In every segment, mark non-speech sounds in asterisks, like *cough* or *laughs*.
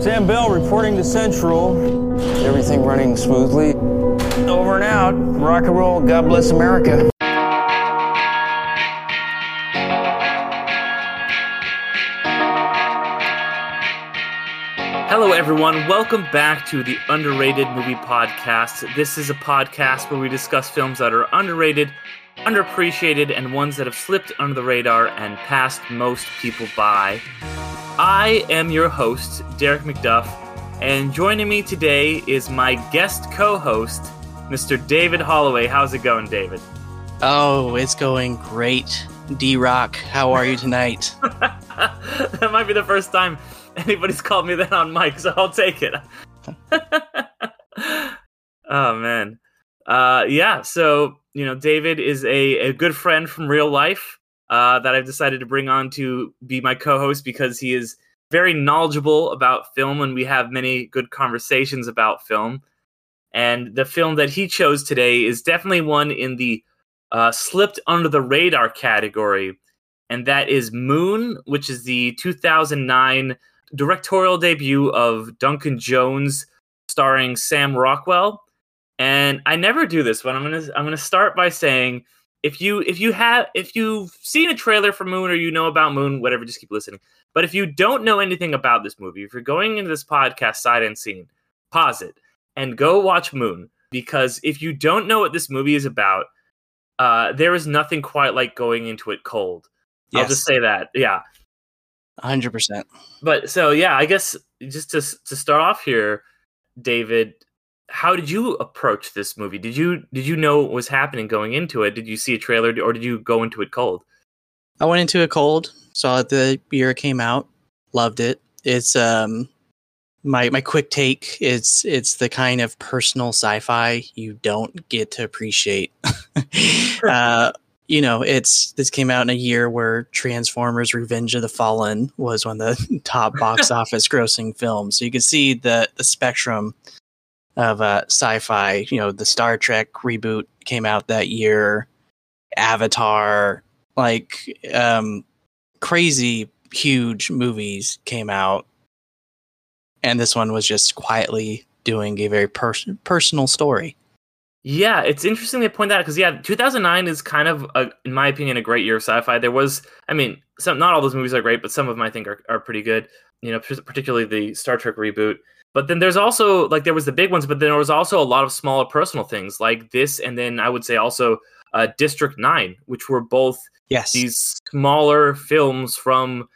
Sam Bell reporting to Central. Everything running smoothly. Over and out. Rock and roll. God bless America. Hello, everyone. Welcome back to the Underrated Movie Podcast. This is a podcast where we discuss films that are underrated, underappreciated, and ones that have slipped under the radar and passed most people by. I am your host, Derick McDuff, and joining me today is my guest co host, Mr. David Holloway. How's it going, David? Oh, it's going great. D Rock, how are you tonight? *laughs* that might be the first time anybody's called me that on mic, so I'll take it. *laughs* oh, man. Uh, yeah, so, you know, David is a, a good friend from real life uh, that I've decided to bring on to be my co host because he is very knowledgeable about film and we have many good conversations about film. And the film that he chose today is definitely one in the uh, slipped under the radar category, and that is Moon, which is the 2009 directorial debut of Duncan Jones, starring Sam Rockwell. And I never do this, but I'm gonna I'm gonna start by saying if you if you have if you've seen a trailer for Moon or you know about Moon, whatever, just keep listening. But if you don't know anything about this movie, if you're going into this podcast side and scene, pause it and go watch Moon because if you don't know what this movie is about, uh, there is nothing quite like going into it cold. Yes. I'll just say that. Yeah. 100%. But so yeah, I guess just to to start off here, David, how did you approach this movie? Did you did you know what was happening going into it? Did you see a trailer or did you go into it cold? I went into it cold, saw it the year it came out, loved it. It's um my my quick take is it's the kind of personal sci-fi you don't get to appreciate. *laughs* uh, you know, it's this came out in a year where Transformers: Revenge of the Fallen was one of the *laughs* top box *laughs* office grossing films. So you can see the the spectrum of uh, sci-fi. You know, the Star Trek reboot came out that year. Avatar, like um, crazy huge movies came out and this one was just quietly doing a very pers- personal story. Yeah, it's interesting to point that out because yeah, 2009 is kind of, a, in my opinion, a great year of sci-fi. There was, I mean, some not all those movies are great, but some of them I think are, are pretty good. You know, particularly the Star Trek reboot. But then there's also like there was the big ones, but then there was also a lot of smaller personal things like this, and then I would say also uh, District Nine, which were both yes these smaller films from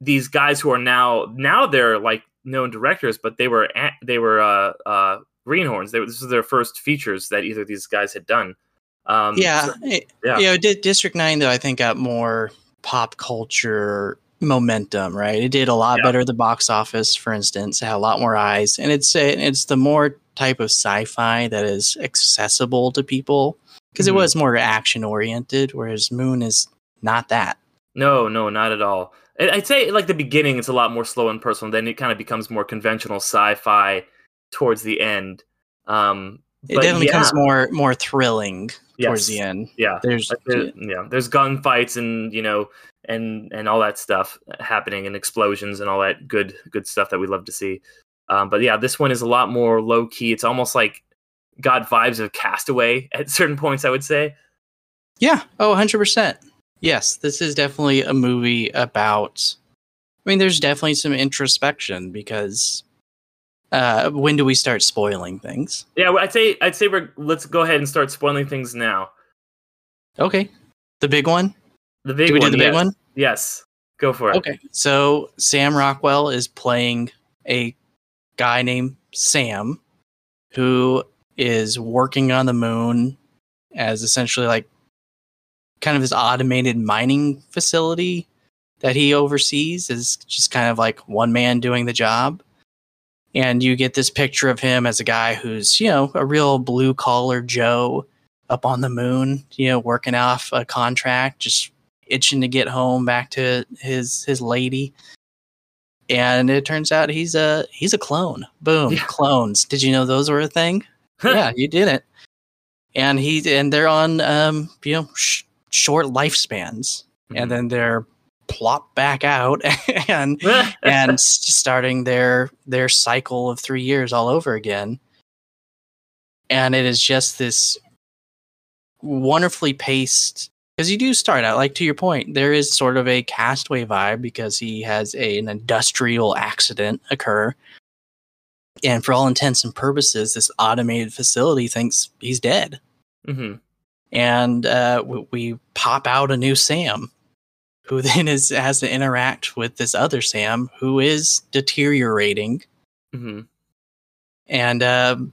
these guys who are now now they're like known directors, but they were they were uh, uh, greenhorns. They, this was their first features that either of these guys had done. Um, yeah, so, yeah. You know, District Nine though I think got more pop culture momentum. Right, it did a lot yeah. better at the box office, for instance. It had a lot more eyes, and it's it's the more type of sci-fi that is accessible to people because mm-hmm. it was more action oriented, whereas Moon is not that. No, no, not at all. I'd say like the beginning, it's a lot more slow and personal. Then it kind of becomes more conventional sci-fi towards the end. Um, it definitely yeah. becomes more more thrilling yes. towards the end. Yeah, there's like there, yeah, there's gunfights and you know and and all that stuff happening and explosions and all that good good stuff that we love to see. Um, but yeah, this one is a lot more low key. It's almost like got vibes of Castaway *laughs* at certain points. I would say. Yeah. Oh, 100 percent. Yes, this is definitely a movie about. I mean, there's definitely some introspection because Uh, when do we start spoiling things? Yeah, I'd say I'd say we're let's go ahead and start spoiling things now. Okay, the big one. The big do we one, do the big one? Yes, go for it. Okay, so Sam Rockwell is playing a guy named Sam, who is working on the moon as essentially like kind of his automated mining facility that he oversees is just kind of like one man doing the job. And you get this picture of him as a guy who's, you know, a real blue collar Joe up on the moon, you know, working off a contract, just itching to get home back to his his lady. And it turns out he's a he's a clone. Boom, Yeah. clones. Did you know those were a thing? *laughs* yeah, you didn't. And he and they're on um, you know, sh- short lifespans. Mhm. And then they're plop back out *laughs* and *laughs* and starting their their cycle of three years all over again. And it is just this wonderfully paced because you do start out like to your point there is sort of a castaway vibe because he has a, an industrial accident occur. And for all intents and purposes this automated facility thinks he's dead. Hmm and uh, we, we pop out a new Sam, who *laughs* then is has to interact with this other Sam who is deteriorating. Hmm and um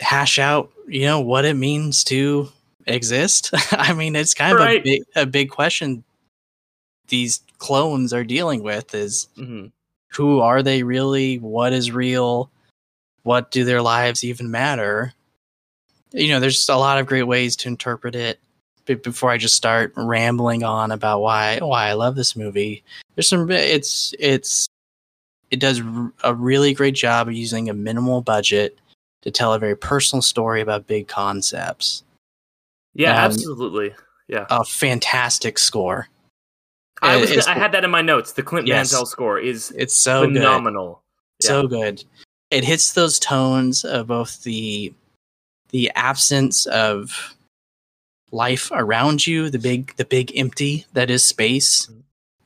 hash out, you know, what it means to exist. *laughs* I mean, it's kind of a big a big question these clones are dealing with is hmm who are they really? What is real? What do their lives even matter? You know, there's a lot of great ways to interpret it. But before I just start rambling on about why why I love this movie, there's some. It's it's it does a really great job of using a minimal budget to tell a very personal story about big concepts. Yeah, Um, absolutely. Yeah, A fantastic score. I was it's- I had that in my notes. The Clint Yes. Mansell score is It's so good. phenomenal. so good. It hits those tones of both the the absence of life around you, the big the big empty that is space,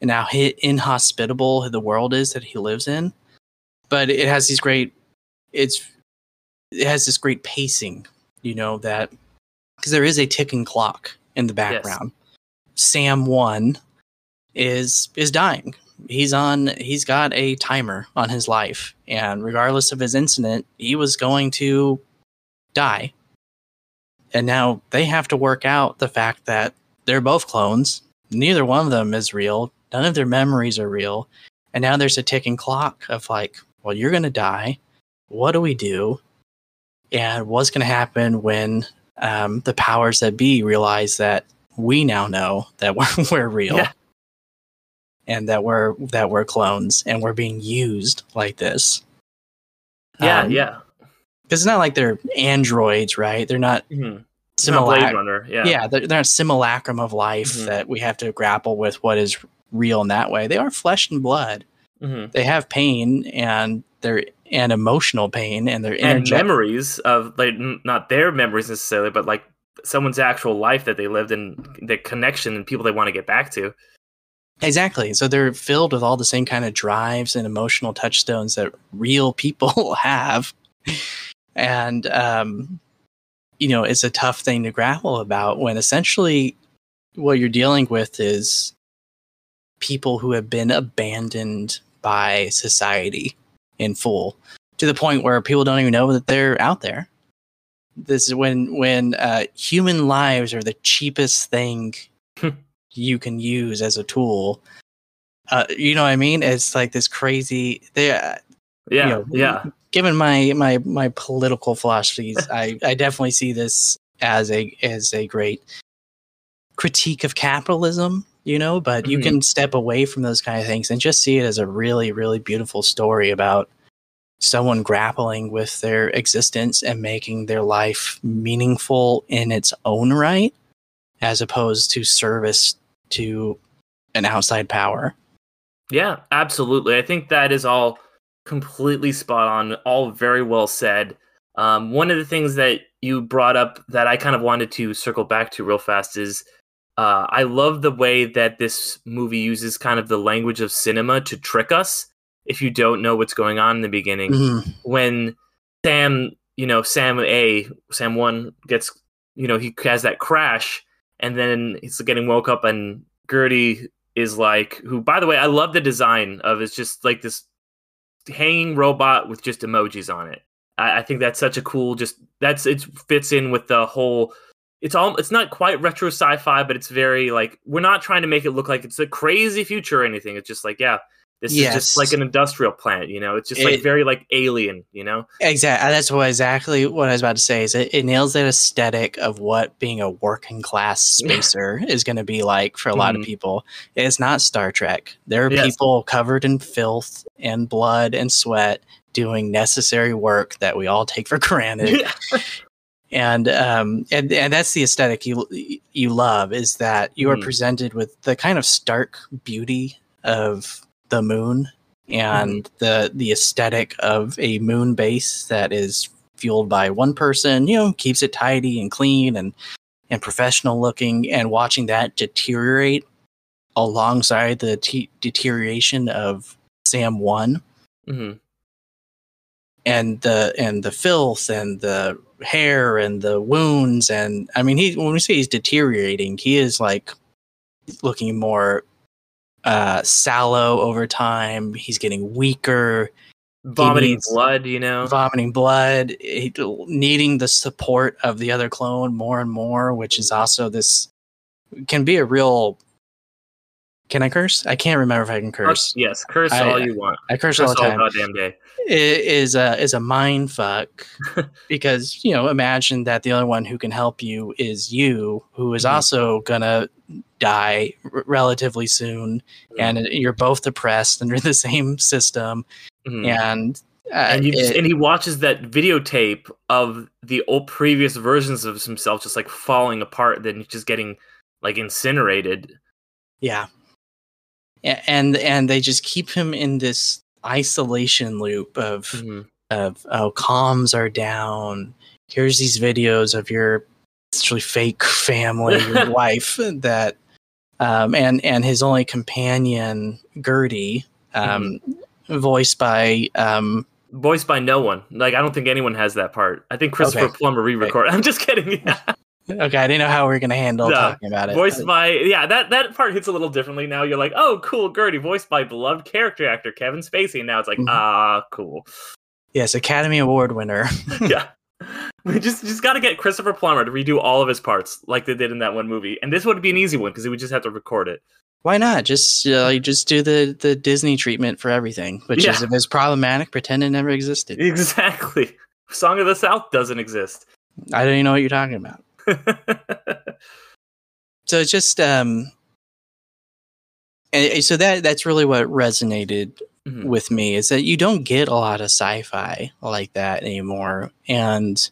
and how inhospitable the world is that he lives in. But it has these great it's it has this great pacing, you know, that because there is a ticking clock in the background. Sam one is is dying. He's on he's got a timer on his life and regardless of his incident he was going to die. And now they have to work out the fact that they're both clones. Neither one of them is real. None of their memories are real. And now there's a ticking clock of like well you're going to die. What do we do? And what's going to happen when um, the powers that be realize that we now know that *laughs* we're, we're real Yeah. and that we're that we're clones and we're being used like this. Yeah, Um, yeah. Because it's not like they're androids, right? They're not hmm It's not Blade simulac- Runner. Yeah. Yeah, they're, they're not simulacrum of life Mhm. that we have to grapple with what is real in that way. They are flesh and blood. hmm They have pain and they're and emotional pain and they're And memories of like n- not their memories necessarily, but like someone's actual life that they lived and the connection and people they want to get back to. Exactly. So they're filled with all the same kind of drives and emotional touchstones that real people *laughs* have. And, um, you know, it's a tough thing to grapple about when essentially what you're dealing with is people who have been abandoned by society in full to the point where people don't even know that they're out there. This is when when uh, human lives are the cheapest thing you can use as a tool. Uh, you know what I mean? It's like this crazy. They, Yeah. you know, yeah. Given my my my political philosophies, *laughs* I I definitely see this as a as a great critique of capitalism. You know, but you Mhm. can step away from those kind of things and just see it as a really really beautiful story about someone grappling with their existence and making their life meaningful in its own right as opposed to service to an outside power. Yeah, absolutely. I think that is all completely spot on, all very well said. Um, one of the things that you brought up that I kind of wanted to circle back to real fast is uh, I love the way that this movie uses kind of the language of cinema to trick us if you don't know what's going on in the beginning. Mhm. When Sam, you know, Sam A, Sam One gets, you know, he has that crash, and then he's getting woke up, and Gerty is like, who, by the way, I love the design of. It's just like this hanging robot with just emojis on it. I, I think that's such a cool. Just that's it fits in with the whole. It's all. It's not quite retro sci-fi, but it's very like we're not trying to make it look like it's a crazy future or anything. It's just like yeah, this is just like an industrial plant. You know, it's just like It- very like alien. You know. Exactly. That's what exactly what I was about to say. Is it, it nails that aesthetic of what being a working class *laughs* spacer is going to be like for a lot of Mhm. people. It's not Star Trek. There are Yes. people covered in filth and blood and sweat doing necessary work that we all take for granted. *laughs* and um and and that's the aesthetic you you love is that you are Mhm. presented with the kind of stark beauty of the moon and the the aesthetic of a moon base that is fueled by one person you know keeps it tidy and clean and and professional looking and watching that deteriorate alongside the te- deterioration of sam 1 hmm and the and the filth and the hair and the wounds and I mean he when we say he's deteriorating, he is like looking more uh sallow over time. He's getting weaker, Vomiting blood. You know. vomiting blood, he, needing the support of the other clone more and more, which is also this can be a real can I curse? I can't remember if I can curse. Yes, curse I- all you want. I curse Curse all the all time. goddamn day. i- is a is a mind fuck *laughs* because you know imagine that the only one who can help you is you who is Mhm. also gonna die r- relatively soon Mhm. and you're both depressed under *laughs* the same system Mhm. and uh, and you just, it- and he watches that videotape of the old previous versions of himself just like falling apart then just getting like incinerated yeah and and they just keep him in this isolation loop of Mhm. of oh comms are down here's these videos of your essentially fake family your *laughs* wife that um and and his only companion gerty um voiced by um voiced by no one like i don't think anyone has that part i think christopher Okay. plummer re-recorded *laughs* i'm just kidding yeah. *laughs* okay i didn't know how we are gonna handle No, talking about it. Voiced by yeah that that part hits a little differently now. You're like oh cool gerty. Voiced by beloved character actor kevin spacey. And now it's like Mhm. ah cool. Yes academy award winner. *laughs* Yeah. We just just got to get christopher plummer to redo all of his parts like they did in that one movie. And this would be an easy one because he would just have to record it. Why not? Just uh, you just do the the disney treatment for everything which is if it's problematic pretend it never existed. Exactly. Song of the south doesn't exist. I don't even know what you're talking about *laughs* so just um and so that that's really what resonated Mhm. with me is that you don't get a lot of sci-fi like that anymore and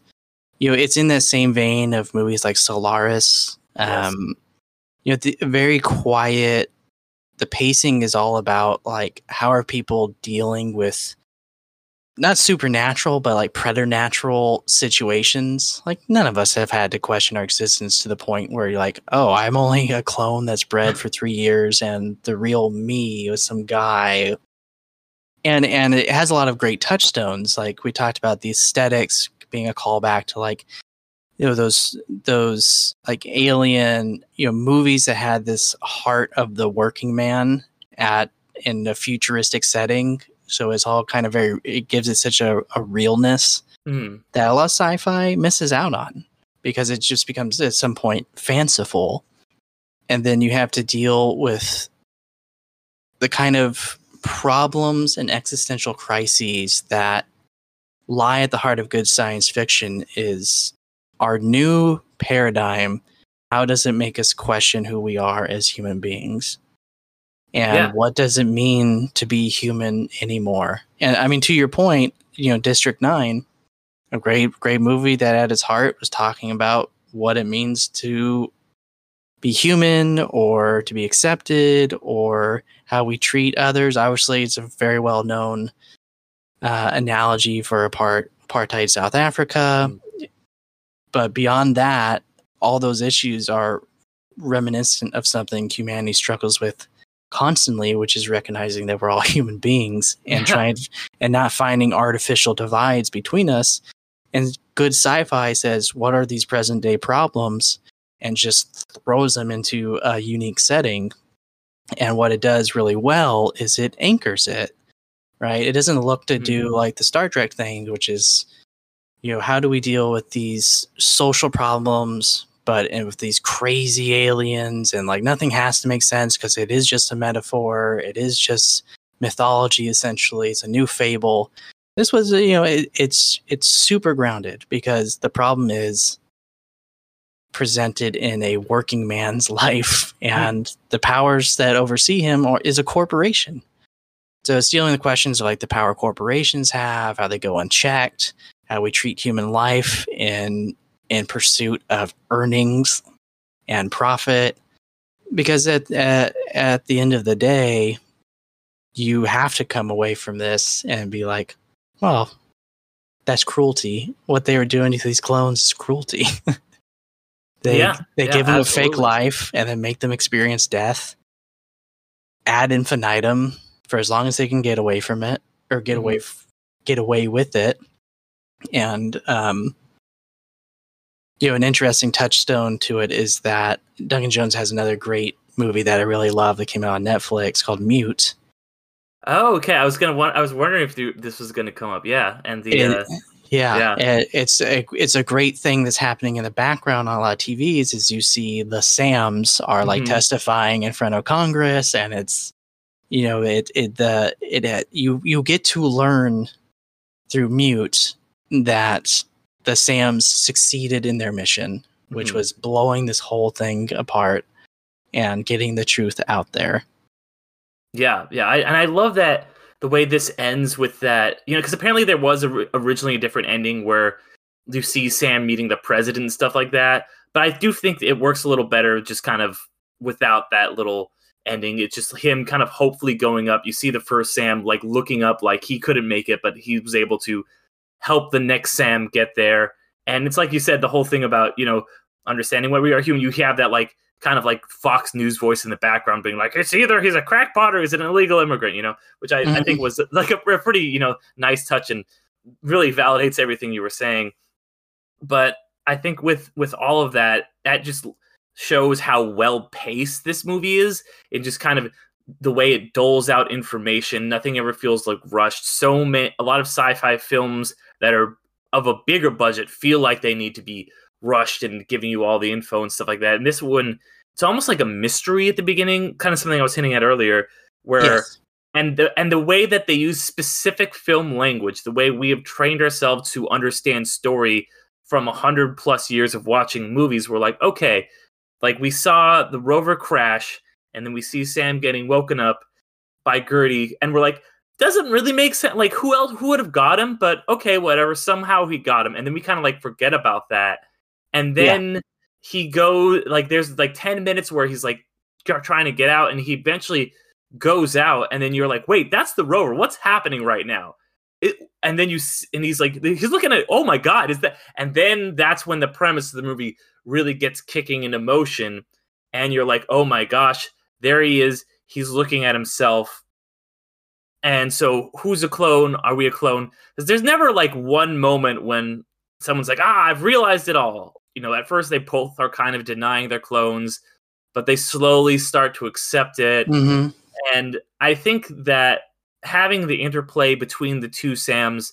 you know it's in that same vein of movies like solaris Yes. um you know the very quiet the pacing is all about like how are people dealing with not supernatural but like preternatural situations. Like none of us have had to question our existence to the point where you're like oh i'm only a clone that's bred for three years and the real me was some guy. And and it has a lot of great touchstones. Like we talked about the aesthetics being a callback to like you know those those like alien you know movies that had this heart of the working man at in a futuristic setting so it's all kind of very it gives it such a, a realness Mhm. that a lot of sci-fi misses out on because it just becomes at some point fanciful. And then you have to deal with the kind of problems and existential crises that lie at the heart of good science fiction is our new paradigm. How does it make us question who we are as human beings and Yeah. what does it mean to be human anymore? And i mean to your point you know district 9 a great great movie that at its heart was talking about what it means to be human or to be accepted or how we treat others. Obviously it's a very well known uh, analogy for apart apartheid south africa. But beyond that all those issues are reminiscent of something humanity struggles with constantly, which is recognizing that we're all *laughs* human beings and trying and not finding artificial divides between us. And good sci-fi says, what are these present day problems? And just throws them into a unique setting. And what it does really well is it anchors it, right? It doesn't look to do mm-hmm. like the Star Trek thing, which is, you know, how do we deal with these social problems, but and with these crazy aliens and like nothing has to make sense because it is just a metaphor. It is just mythology essentially. It's a new fable. This was, you know, it, it's it's super grounded because the problem is presented in a working man's *laughs* life hmm. and the powers that oversee him or is a corporation. So it's dealing with questions of like the power corporations have, how they go unchecked, how we treat human life in in pursuit of earnings and profit. Because at at, at the end of the day, you have to come away from this and be like, well, that's cruelty. What they were doing to these clones is cruelty. *laughs* they Yeah, they yeah, give them a fake life and then make them experience death ad infinitum for as long as they can get away from it or get away f- get away with it and um you know an interesting touchstone to it is that duncan jones has another great movie that i really love that came out on netflix called mute Oh, okay. I was gonna. I was wondering if you, this was gonna come up. Yeah, and the And- uh, yeah, Yeah. and it's a, it's a great thing that's happening in the background on a lot of tvs is you see the sams are like Mhm. testifying in front of congress and it's you know it it the it, uh you you get to learn through mute that the sams succeeded in their mission which Mhm. was blowing this whole thing apart and getting the truth out there Yeah, yeah, I, and I love that the way this ends with that. You know, because apparently there was a, originally a different ending where you see Sam meeting the president and stuff like that. But I do think it works a little better, just kind of without that little ending. It's just him kind of hopefully going up. You see the first Sam like looking up, like he couldn't make it, but he was able to help the next Sam get there. And it's like you said, the whole thing about you know understanding why we are human. You have that like kind of like Fox News voice in the background being like, it's either he's a crackpot or he's an illegal immigrant, you know, which I, I think mm-hmm. was like a, a pretty, you know, nice touch and really validates everything you were saying. But I think with with all of that, that just shows how well paced this movie is. It just kind of the way it doles out information. Nothing ever feels like rushed. So many, a lot of sci-fi films that are of a bigger budget feel like they need to be rushed and giving you all the info and stuff like that. And this one, it's almost like a mystery at the beginning, kind of something I was hinting at earlier, where Yes. and the and the way that they use specific film language, the way we have trained ourselves to understand story from a hundred plus years of watching movies, we're like, okay, like we saw the rover crash, and then we see Sam getting woken up by Gerty, and we're like, doesn't really make sense. Like, who else? Who would have got him? But okay, whatever. Somehow he got him, and then we kind of like forget about that, and Yeah. then he go like there's like ten minutes where he's like trying to get out, and he eventually goes out, and then you're like, wait, that's the rover. What's happening right now? It, and then you and he's like he's looking at oh my god is that and then that's when the premise of the movie really gets kicking into motion and you're like oh my gosh there he is he's looking at himself and so who's a clone are we a clone because there's never like one moment when someone's like ah i've realized it all you know at first they both are kind of denying their clones but they slowly start to accept it hmm and I think that having the interplay between the two Sams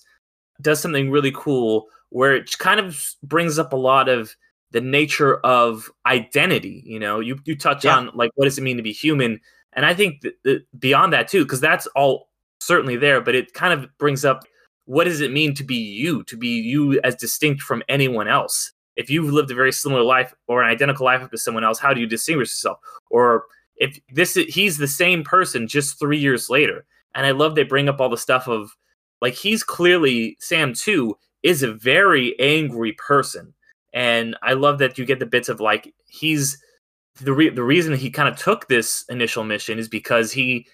does something really cool where it kind of brings up a lot of the nature of identity. You know, you, you touch Yeah. on like what does it mean to be human? And I think that, that beyond that too, because that's all certainly there, but it kind of brings up what does it mean to be you, to be you as distinct from anyone else? If you've lived a very similar life or an identical life to someone else, how do you distinguish yourself? Or if this is, he's the same person just three years later and i love they bring up all the stuff of like he's clearly sam too is a very angry person and i love that you get the bits of like he's the, re- the reason he kind of took this initial mission is because he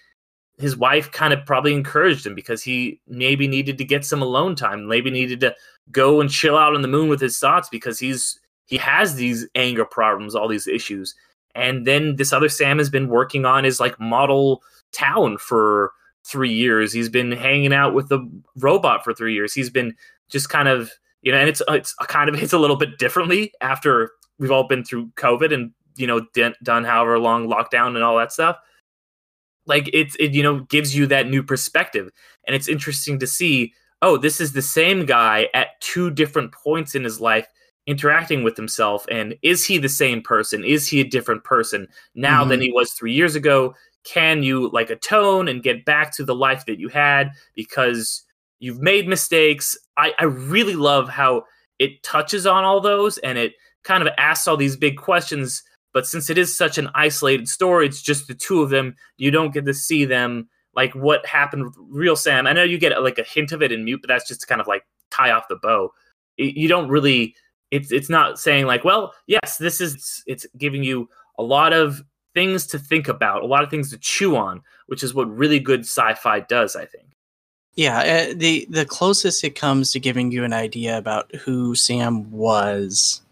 his wife kind of probably encouraged him because he maybe needed to get some alone time maybe needed to go and chill out on the moon with his thoughts because he's he has these anger problems all these issues and then this other Sam has been working on his like model town for three years. He's been hanging out with the robot for three years. He's been just kind of you know, and it's it's kind of hits a little bit differently after we've all been through COVID and you know done however long lockdown and all that stuff. Like it's it you know gives you that new perspective, and it's interesting to see. Oh, this is the same guy at two different points in his life interacting with himself. And is he the same person? Is he a different person now mm-hmm. than he was three years ago? Can you like atone and get back to the life that you had? Because you've made mistakes. I, I really love how it touches on all those and it kind of asks all these big questions but since it is such an isolated story it's just the two of them you don't get to see them like what happened with real sam. I know you get like a hint of it in mute but that's just to kind of like tie off the bow. You don't really it's it's not saying like well yes this is it's giving you a lot of things to think about a lot of things to chew on which is what really good sci-fi does i think. Yeah uh, the the closest it comes to giving you an idea about who sam was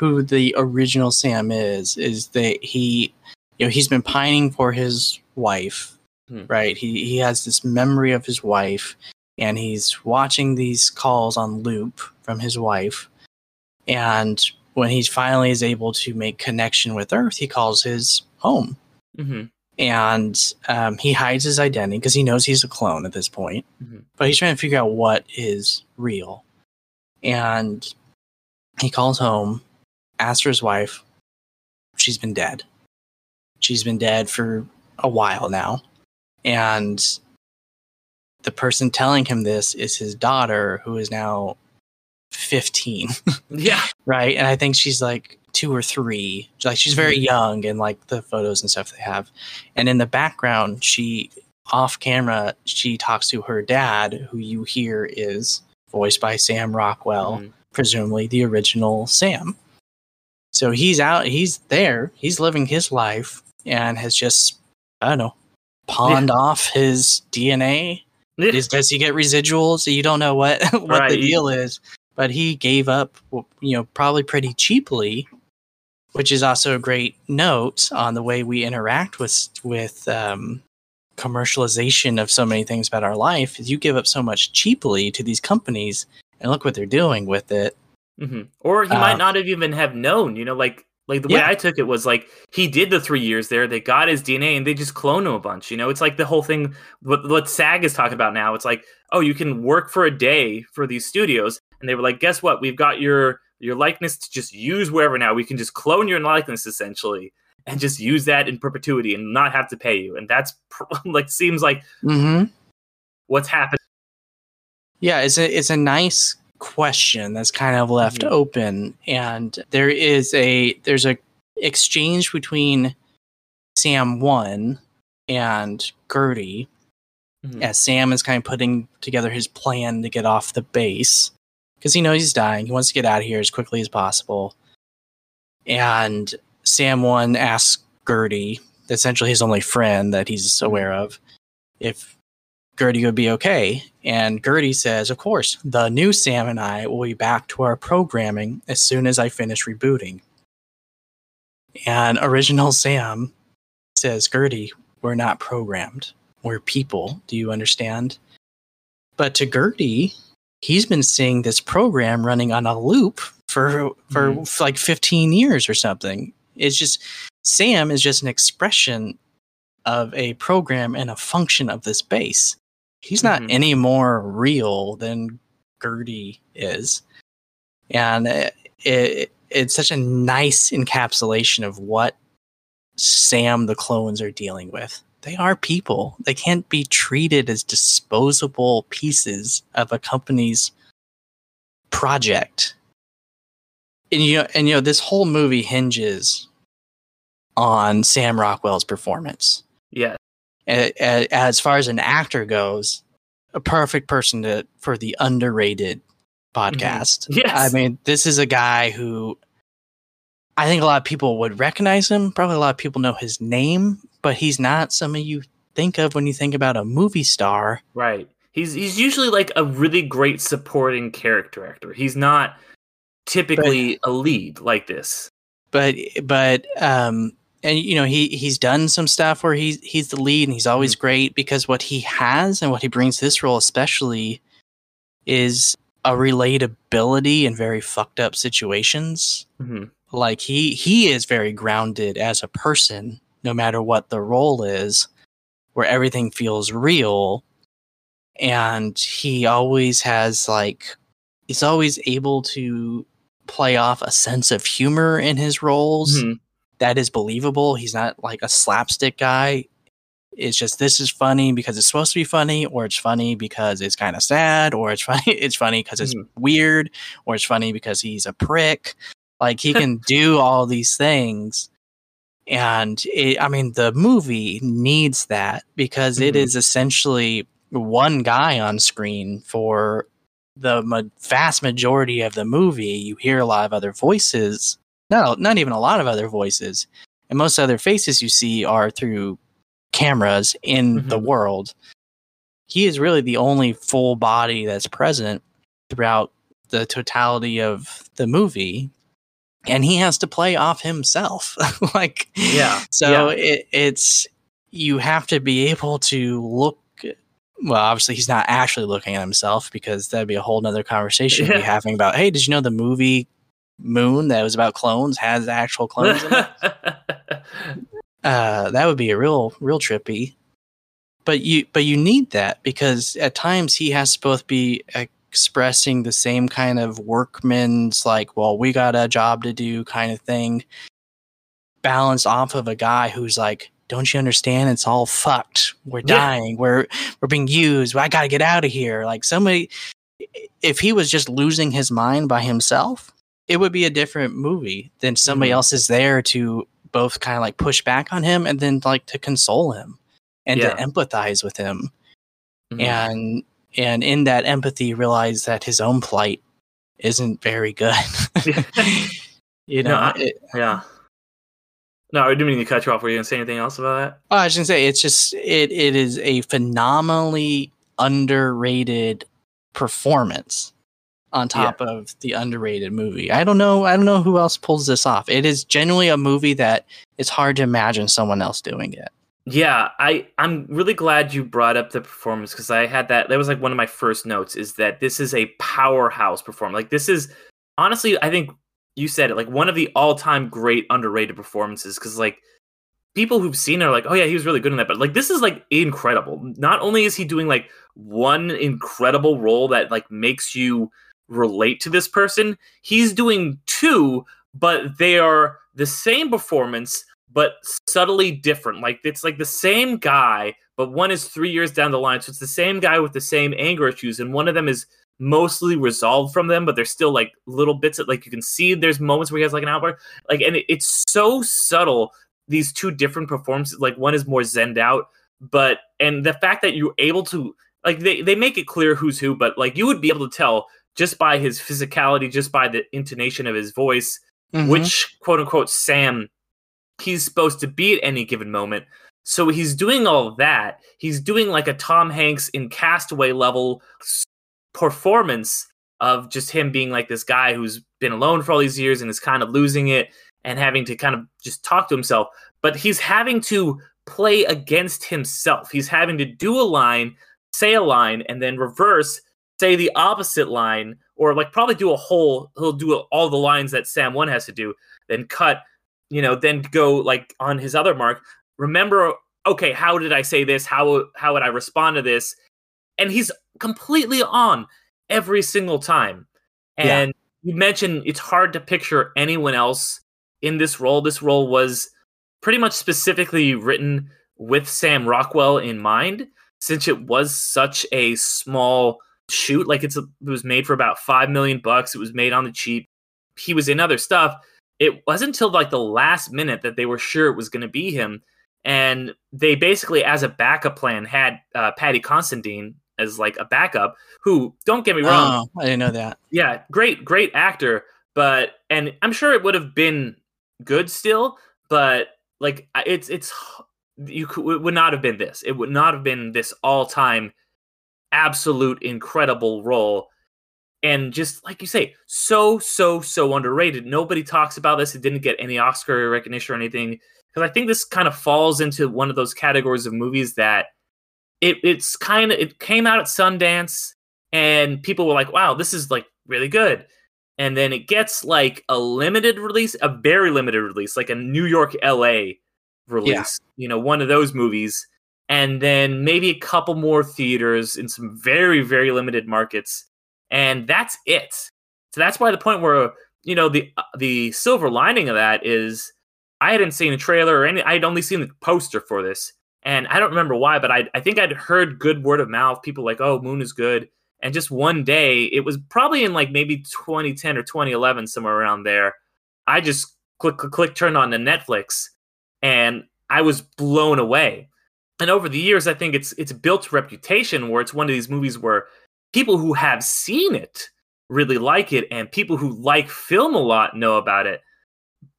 who the original sam is is that he you know he's been pining for his wife hmm. right he he has this memory of his wife and he's watching these calls on loop from his wife and when he finally is able to make connection with Earth, he calls his home. Mm-hmm. And um, he hides his identity because he knows he's a clone at this point. Mm-hmm. But he's trying to figure out what is real. And he calls home, his wife. She's been dead. She's been dead for a while now. And the person telling him this is his daughter, who is now 15. *laughs* yeah. Right. And I think she's like two or three. Like she's very mm-hmm. young and like the photos and stuff they have. And in the background, she off camera, she talks to her dad, who you hear is voiced by Sam Rockwell, mm. presumably the original Sam. So he's out, he's there, he's living his life and has just, I don't know, pawned yeah. off his DNA. Yeah. Is, does he get residuals? So you don't know what *laughs* what right. the deal is but he gave up, you know, probably pretty cheaply, which is also a great note on the way we interact with with um, commercialization of so many things about our life. Is you give up so much cheaply to these companies, and look what they're doing with it. Mm-hmm. Or he uh, might not have even have known. You know, like like the way I took it was like he did the three years there. They got his DNA and they just cloned him a bunch. You know, it's like the whole thing. What what SAG is talking about now. It's like, oh, you can work for a day for these studios, and they were like, guess what? We've got your your likeness to just use wherever now. We can just clone your likeness essentially and just use that in perpetuity and not have to pay you. And that's *laughs* like seems like mm-hmm. what's happened. Yeah, it's a it's a nice question that's kind of left mm-hmm. open, and there is a there's a exchange between Sam one and Gerty mm-hmm. as Sam is kind of putting together his plan to get off the base because he knows he's dying. He wants to get out of here as quickly as possible. And Sam one asks Gerty, essentially his only friend that he's mm-hmm. aware of, if Gerty would be okay. And Gerty says, Of course, the new Sam and I will be back to our programming as soon as I finish rebooting. And original Sam says, Gerty, we're not programmed. We're people. Do you understand? But to Gerty, he's been seeing this program running on a loop for for mm. like 15 years or something. It's just Sam is just an expression of a program and a function of this base. He's not mm-hmm. any more real than Gerty is. And it, it, it's such a nice encapsulation of what Sam the clones are dealing with they are people. They can't be treated as disposable pieces of a company's project. And you know, and you know, this whole movie hinges on Sam Rockwell's performance. As far as an actor goes, a perfect person to for the underrated podcast. Mm-hmm. Yes. I mean, this is a guy who I think a lot of people would recognize him. Probably a lot of people know his name, but he's not somebody you think of when you think about a movie star. Right. He's he's usually like a really great supporting character actor. He's not typically but, a lead like this. but but um and you know he he's done some stuff where he's he's the lead and he's always Mm. great because what he has and what he brings to this role especially is a relatability in very fucked up situations hmm like he he is very grounded as a person no matter what the role is where everything feels real and he always has like he's always able to play off a sense of humor in his roles Mhm. That is believable. He's not like a slapstick guy. It's just this is funny because it's supposed to be funny or it's funny because it's kind of sad or it's *laughs* funny it's funny because it's Mhm. weird or it's funny because he's a prick. Like he can do all these things. And it, i mean the movie needs that because it Mhm. is essentially one guy on screen for the ma- vast majority of the movie. You hear a lot of other voices no not even a lot of other voices and most other faces you see are through cameras in the Mhm. world he is really the only full body that's present throughout the totality of the movie and he has to play off himself *laughs* like Yeah, so yeah. It, it's you have to be able to look well obviously he's not actually looking at himself because that'd be a whole nother conversation to be *laughs* having about hey did you know the movie moon that was about clones has actual clones in it? *laughs* Uh, that would be a real real trippy. But you but you need that because at times he has to both be expressing the same kind of workman's like well we got a job to do kind of thing balanced off of a guy who's like don't you understand? It's all fucked. We're Yeah. dying. We're we're being used. I gotta get out of here. Like somebody if he was just losing his mind by himself it would be a different movie than somebody Mhm. else is there to both kind of like push back on him and then like to console him and Yeah. to empathize with him Mhm. and and in that empathy realize that his own plight isn't very good *laughs* you know No, I- it, yeah. No, I didn't mean to cut you off. Were you gonna say anything else about that? Oh, I was gonna say it's just it it is a phenomenally underrated performance on top of the underrated movie. I don't know I don't know who else pulls this off. It is genuinely a movie that it's hard to imagine someone else doing it. Yeah, I I'm really glad you brought up the performance because I had that. That was like one of my first notes is that this is a powerhouse performance. Like this is honestly, I think you said it like one of the all time great underrated performances because like people who've seen it are like, oh yeah, he was really good in that. But like this is like incredible. Not only is he doing like one incredible role that like makes you relate to this person, he's doing two, but they are the same performance but subtly different. Like it's like the same guy, but one is three years down the line. So it's the same guy with the same anger issues, and one of them is mostly resolved from them, but there's still like little bits that like you can see there's moments where he has like an outburst. Like and it, it's so subtle, these two different performances. Like one is more zened out, but and the fact that you're able to like they, they make it clear who's who, but like you would be able to tell just by his physicality, just by the intonation of his voice, Mhm. which quote unquote Sam he's supposed to be at any given moment. So he's doing all that. He's doing like a Tom Hanks in Castaway level performance of just him being like this guy who's been alone for all these years and is kind of losing it and having to kind of just talk to himself. But he's having to play against himself. He's having to do a line, say a line, and then reverse, say the opposite line, or like probably do a whole, he'll do all the lines that Sam 1 has to do, then cut, you know, then go like on his other mark. Remember, okay, how did I say this? How how would I respond to this? And he's completely on every single time. Yeah. And you mentioned it's hard to picture anyone else in this role. This role was pretty much specifically written with Sam Rockwell in mind, since it was such a small shoot. Like it's a, it was made for about five million bucks. It was made on the cheap. He was in other stuff. It wasn't until like the last minute that they were sure it was going to be him, and they basically, as a backup plan, had uh, Paddy Considine as like a backup. Who, don't get me wrong, Oh, I didn't know that. yeah, great, great actor, but and I'm sure it would have been good still, but like it's it's you could it would not have been this. It would not have been this all time absolute incredible role. and just like you say, so so so underrated. Nobody talks about this. It didn't get any Oscar recognition or anything because I think this kind of falls into one of those categories of movies that it it's kind of it came out at Sundance and people were like, "Wow, this is like really good." And then it gets like a limited release, a very limited release, like a New York LA release, you know, one of those movies. And then maybe a couple more theaters in some very, very limited markets. And that's it. So that's why the point where, you know, the uh, the silver lining of that is I hadn't seen a trailer or any I'd only seen the poster for this. And I don't remember why, but I I think I'd heard good word of mouth, people like, oh, Moon is good. And just one day, it was probably in like maybe 2010 or 2011, somewhere around there. I just click, click, click, turned on the Netflix, and I was blown away. And over the years, I think it's it's built a reputation where it's one of these movies where people who have seen it really like it, and people who like film a lot know about it.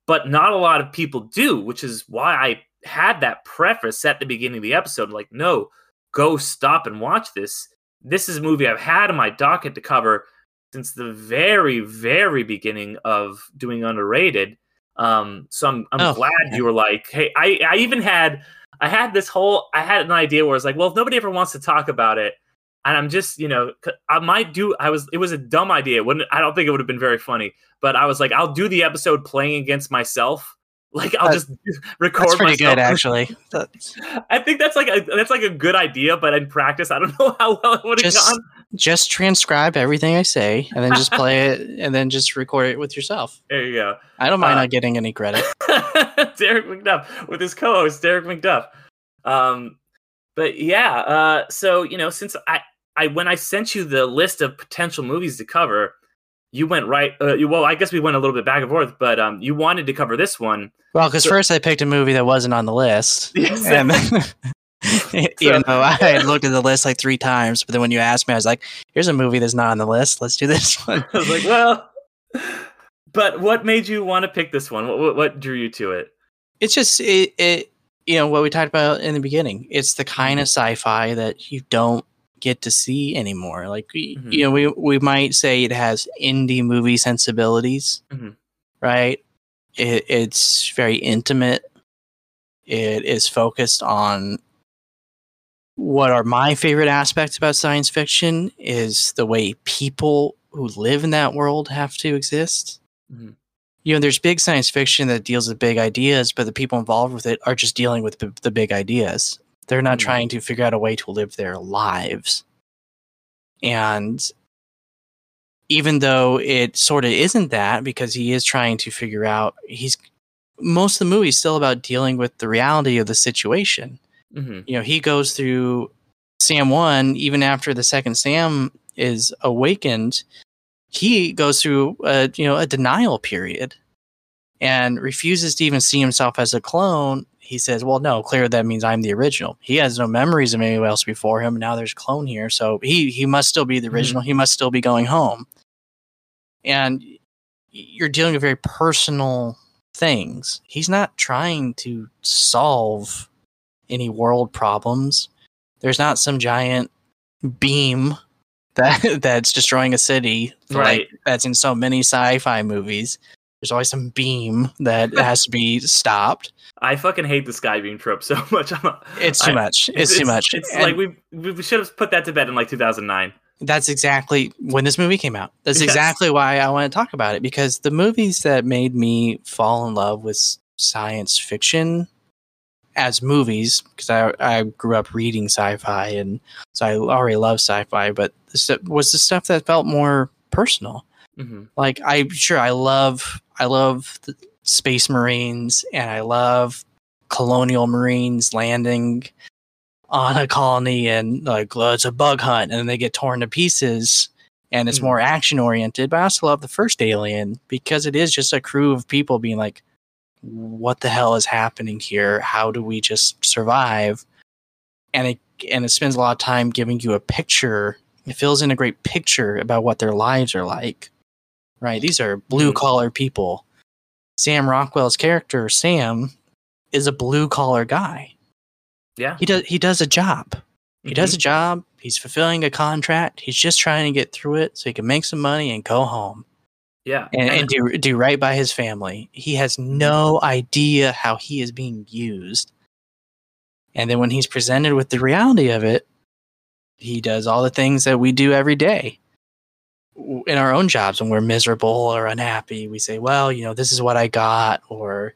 But not a lot of people do, which is why I had that preface at the beginning of the episode like, no, go stop and watch this this is a movie I've had in my docket to cover since the very, very beginning of doing underrated. Um, so I'm I'm Oh, glad you were like, hey, I I even had I had this whole I had an idea where it's like, well, if nobody ever wants to talk about it, and I'm just you know I might do I was it was a dumb idea. It wouldn't I don't think it would have been very funny, but I was like, I'll do the episode playing against myself. *laughs* Like I'll Uh, just record That's pretty myself good, actually. *laughs* I think that's like a that's like a good idea, but in practice, I don't *laughs* know how well it would have gone. Just transcribe everything I say, and then just play it, *laughs* and then just record it with yourself. There you go. I don't mind Uh, not getting any credit. *laughs* Derick McDuff with his co-host Derick McDuff. Um, but yeah, uh, so you know, since I, I when I sent you the list of potential movies to cover, you went right. Uh, you, well, I guess we went a little bit back and forth, but um, you wanted to cover this one. Well, because So- first I picked a movie that wasn't on the list, *laughs* Yes. and then, *laughs* even though I had looked at the list like three times, but then when you asked me, I was like, "Here's a movie that's not on the list. Let's do this *laughs* one." I was like, well, but what made you want to pick this one? What, what, what drew you to it? it's just it, it you know what we talked about in the beginning it's the kind of sci-fi that you don't get to see anymore like Mhm. you know we we might say it has indie movie sensibilities Mhm. right it, it's very intimate it is focused on what are my favorite aspects about science fiction is the way people who live in that world have to exist Mhm. you know, there's big science fiction that deals with big ideas, but the people involved with it are just dealing with the, the big ideas. They're not Mhm. trying to figure out a way to live their lives. And even though it sort of isn't that, because he is trying to figure out, he's most of the movie is still about dealing with the reality of the situation hmm you know he goes through sam 1 even after the second sam is awakened he goes through a you know a denial period and refuses to even see himself as a clone. He says well no clear that means i'm the original. He has no memories of anyone else before him. Now there's a clone here. So he he must still be the Mhm. original. He must still be going home. And you're dealing with very personal things. He's not trying to solve any world problems. There's not some giant beam that *laughs* that's destroying a city, Right. Like that's in so many sci-fi movies. There's always some beam that *laughs* has to be stopped. I fucking hate the skybeam trope so *laughs* much. I'm a, It's too I- much. It's, too much. It's And like we we should have put that to bed in like 2009. that's exactly when this movie came out. That's Yes. exactly why I want to talk about it because the movies that made me fall in love with science fiction as movies, because I, I grew up reading sci-fi and so I already love sci-fi, but the stu- was the stuff that felt more personal. hmm Like I sure I love I love the space marines and I love colonial marines landing on a colony and like well, it's a bug hunt and then they get torn to pieces and it's Mhm. more action oriented but i also love the first alien because it is just a crew of people being like what the hell is happening here? How do we just survive? And it and it spends a lot of time giving you a picture. It fills in a great picture about what their lives are like. Right? These are mm-hmm. blue collar people. Sam rockwell's character sam is a blue collar guy. Yeah. he does he does a job. He does a mm-hmm. job. He's fulfilling a contract. He's just trying to get through it so he can make some money and go home Yeah. and, and do do right by his family. He has mm-hmm. no idea how he is being used. And then when he's presented with the reality of it, he does all the things that we do every day in our own jobs when we're miserable or unhappy. We say, "Well, you know, this is what I got," or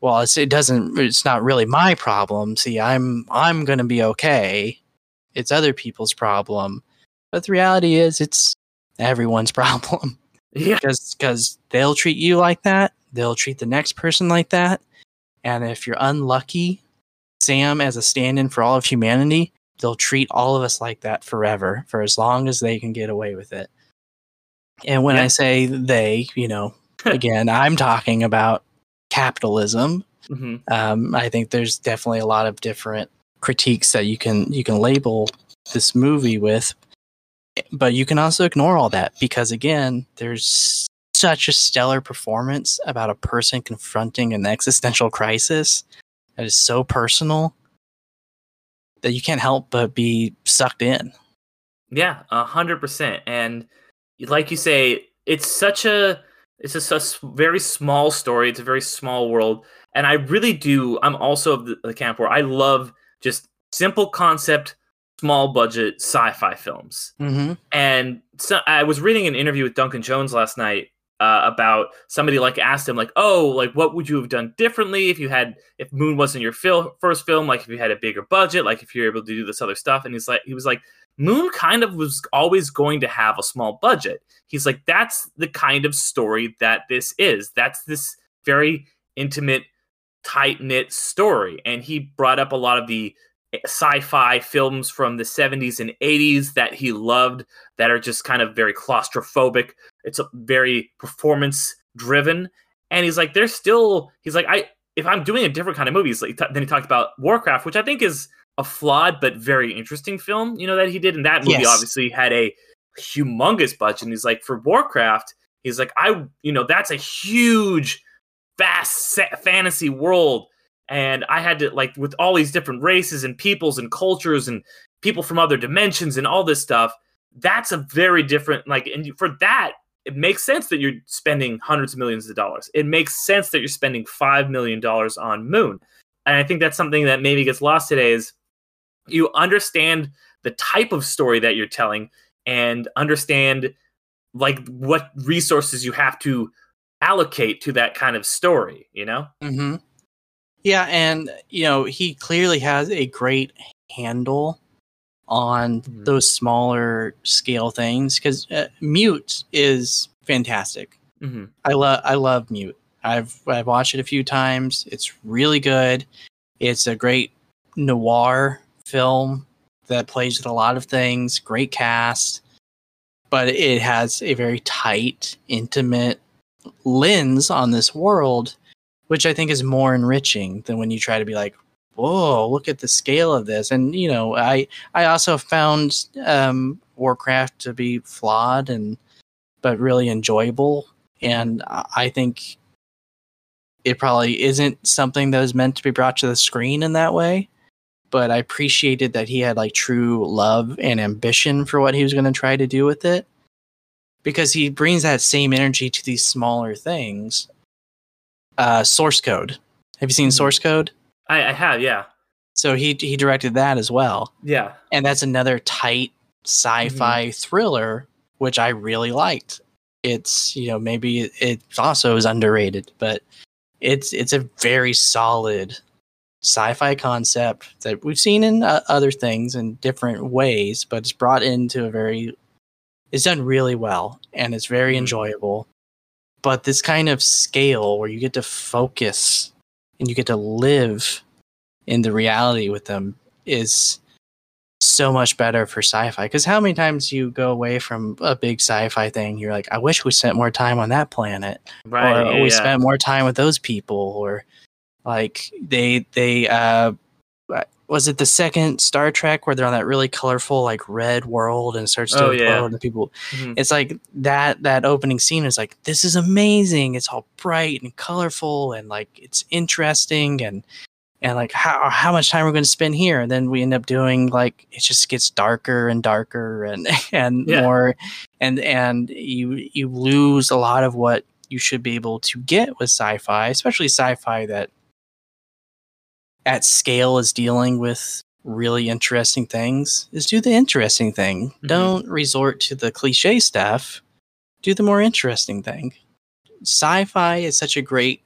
"Well, it's, it doesn't. It's not really my problem. See, I'm I'm going to be okay. It's other people's problem." But the reality is, it's everyone's *laughs* problem yeah. because because they'll treat you like that they'll treat the next person like that and if you're unlucky sam as a stand-in for all of humanity they'll treat all of us like that forever for as long as they can get away with it and when Yeah. i say they you know *laughs* again i'm talking about capitalism hmm um, I think there's definitely a lot of different critiques that you can you can label this movie with, but you can also ignore all that because again, there's such a stellar performance about a person confronting an existential crisis that is so personal that you can't help but be sucked in. Yeah, a hundred percent. And like you say, it's such a it's just a very small story. It's a very small world, and I really do. I'm also of the camp where I love just simple concept, small budget sci-fi films. Mm-hmm. And so I was reading an interview with Duncan Jones last night uh, about somebody like asked him like, "Oh, like what would you have done differently if you had if Moon wasn't your fil- first film? Like if you had a bigger budget, like if you're able to do this other stuff?" And he's like, he was like, "Moon kind of was always going to have a small budget." He's like, "That's the kind of story that this is. That's this very intimate, tight knit story." And he brought up a lot of the sci-fi films from the 70s and 80s that he loved that are just kind of very claustrophobic. It's a very performance driven. And he's like there's still he's like i if i'm doing a different kind of movies like then he talked about warcraft which i think is a flawed but very interesting film you know that he did. And that movie Yes. obviously had a humongous budget. And he's like for warcraft he's like i you know that's a huge vast fantasy world and i had to like with all these different races and peoples and cultures and people from other dimensions and all this stuff that's a very different like and for that it makes sense that you're spending hundreds of millions of dollars. It makes sense that you're spending five million dollars on moon. And i think that's something that maybe gets lost today is you understand the type of story that you're telling and understand like what resources you have to allocate to that kind of story you know? Mm-hmm. Yeah, and you know he clearly has a great handle on Mhm. those smaller scale things because uh, Mute is fantastic. hmm I love I love Mute. I've I've watched it a few times. It's really good. It's a great noir film that plays with a lot of things. Great cast, but it has a very tight, intimate lens on this world, which I think is more enriching than when you try to be like, "Whoa, look at the scale of this." And you know, I I also found um, Warcraft to be flawed and but really enjoyable, and I think it probably isn't something that was meant to be brought to the screen in that way. But I appreciated that he had like true love and ambition for what he was going to try to do with it because he brings that same energy to these smaller things. Uh, source code. Have you seen Mhm. source code? I, I have yeah So he he directed that as well, yeah and that's another tight sci-fi thriller, which I really liked. It's you know maybe it, also is underrated, but it's it's a very solid sci-fi concept that we've seen in uh, other things in different ways, but it's brought into a very it's done really well and it's very Mhm. enjoyable. But this kind of scale where you get to focus and you get to live in the reality with them is so much better for sci-fi because how many times you go away from a big sci-fi thing you're like i wish we spent more time on that planet right or yeah, we yeah. spent more time with those people or like they they uh was it the second star trek where they're on that really colorful like red world and starts to Oh, yeah. explode and people Mhm. it's like that that opening scene is like this is amazing it's all bright and colorful and like it's interesting and and like how how much time we're going to spend here and then we end up doing like it just gets darker and darker and *laughs* and Yeah. more and and you you lose a lot of what you should be able to get with sci-fi especially sci-fi that at scale is dealing with really interesting things is do the interesting thing Mhm. don't resort to the cliche stuff do the more interesting thing sci-fi is such a great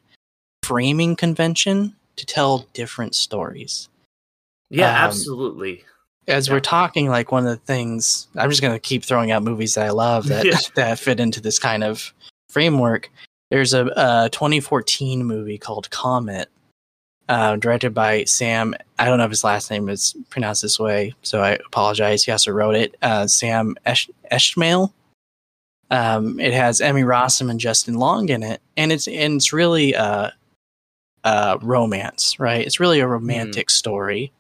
framing convention to tell different stories Yeah, Um, absolutely. as Yeah. we're talking like one of the things i'm just going to keep throwing out movies that i love that Yeah. *laughs* that fit into this kind of framework there's a, a 2014 movie called comet uh, directed by sam i don't know if his last name is pronounced this way so i apologize he also wrote it uh, sam Esh- eshmail um, it has emmy rossum and justin long in it and it's and it's really a, uh, romance right it's really a romantic story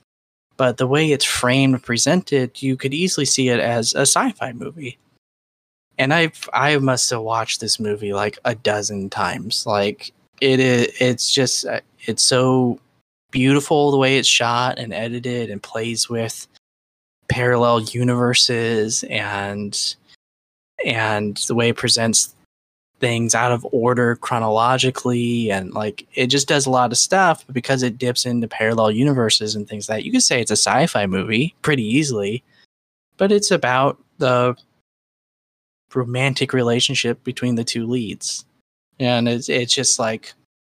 but the way it's framed and presented, you could easily see it as a sci-fi movie. And I've I must have watched this movie like a dozen times. Like it is, it's just uh, it's so beautiful the way it's shot and edited and plays with parallel universes and and the way it presents things out of order chronologically. And like it just does a lot of stuff but because it dips into parallel universes and things like that you could say it's a sci-fi movie pretty easily but it's about the romantic relationship between the two leads and it's, it's just like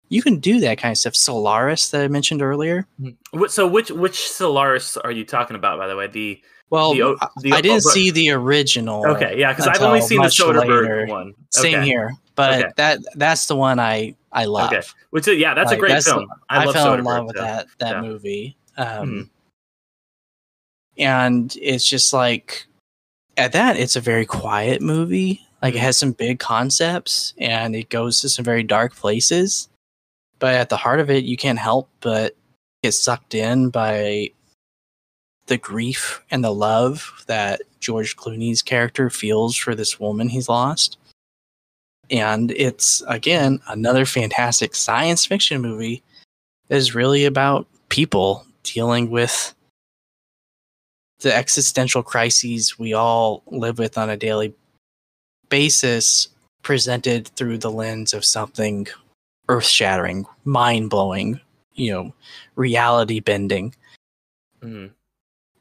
you can do that kind of stuff solaris that i mentioned earlier Wh- So which which Solaris are you talking about, by the way? The well The I- the i didn't o- see the original okay, yeah, because I've only seen the Soderbergh later. one. same here but Okay. that that's the one i i love Okay. Which yeah, that's Like, a great that's the- film. I, love fell in love with so- that that yeah. movie. Um, Mhm. And it's just like at that, it's a very quiet movie. Like Mm-hmm. it has some big concepts and it goes to some very dark places. But at the heart of it, you can't help but get sucked in by the grief and the love that George Clooney's character feels for this woman he's lost. And it's again another fantastic science fiction movie that is really about people dealing with the existential crises we all live with on a daily basis presented through the lens of something earth-shattering mind-blowing you know reality bending Mhm.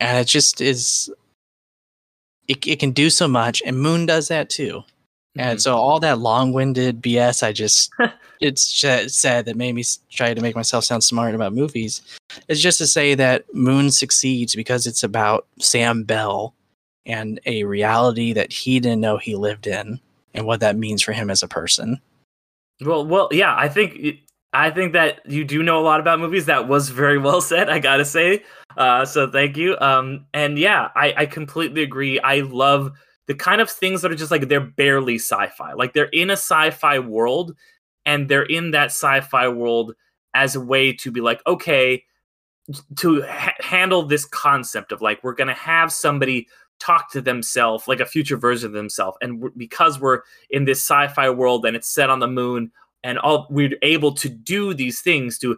and it just is it, it can do so much and moon does that too and Mhm. so all that long-winded bs i just *laughs* it's just said that made me try to make myself sound smart about movies is just to say that moon succeeds because it's about sam bell and a reality that he didn't know he lived in and what that means for him as a person Well, well, yeah, I think I think that you do know a lot about movies. That was very *laughs* well said, I gotta say. Uh, so thank you. Um, and yeah, I, I completely agree. I love the kind of things that are just like they're barely sci-fi. Like they're in a sci-fi world, and they're in that sci-fi world as a way to be like, okay, to ha- handle this concept of like we're gonna have somebody talk to themselves like a future version of themselves. And because we're in this sci-fi world and it's set on the moon and all we're able to do these things to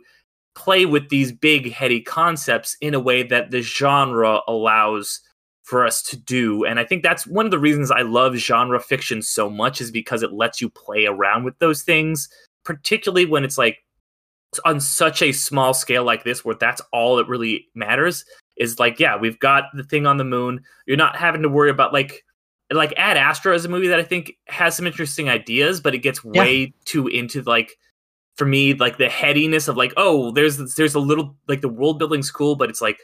play with these big heady concepts in a way that the genre allows for us to do. And i think that's one of the reasons i love genre fiction so much is because it lets you play around with those things particularly when it's like on such a small scale like this where that's all that really matters is like yeah we've got the thing on the moon you're not having to worry about like like Ad Astra is a movie that I think has some interesting ideas, but it gets Yeah. way too into like for me like the headiness of like oh there's there's a little like the world building's cool, but it's like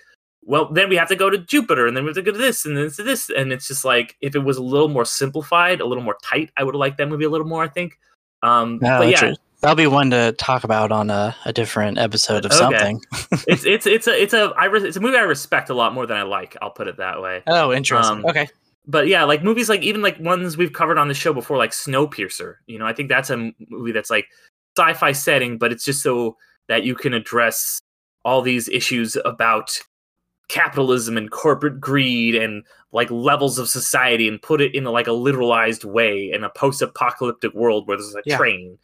well then we have to go to Jupiter and then we have to go to this and then to this and it's just like if it was a little more simplified, a little more tight, I would have liked that movie a little more. I think. Um, No, but yeah, true. That'll be one to talk about on a, a different episode of Okay. something *laughs* it's it's it's a it's a I re- it's a movie I respect a lot more than I like. I'll put it that way. oh interesting Um, okay but yeah, like movies like even like ones we've covered on the show before, like Snowpiercer. You know, I think that's a movie that's like sci-fi setting, but it's just so that you can address all these issues about capitalism and corporate greed and like levels of society and put it in like a literalized way in a post-apocalyptic world where there's a Yeah. train.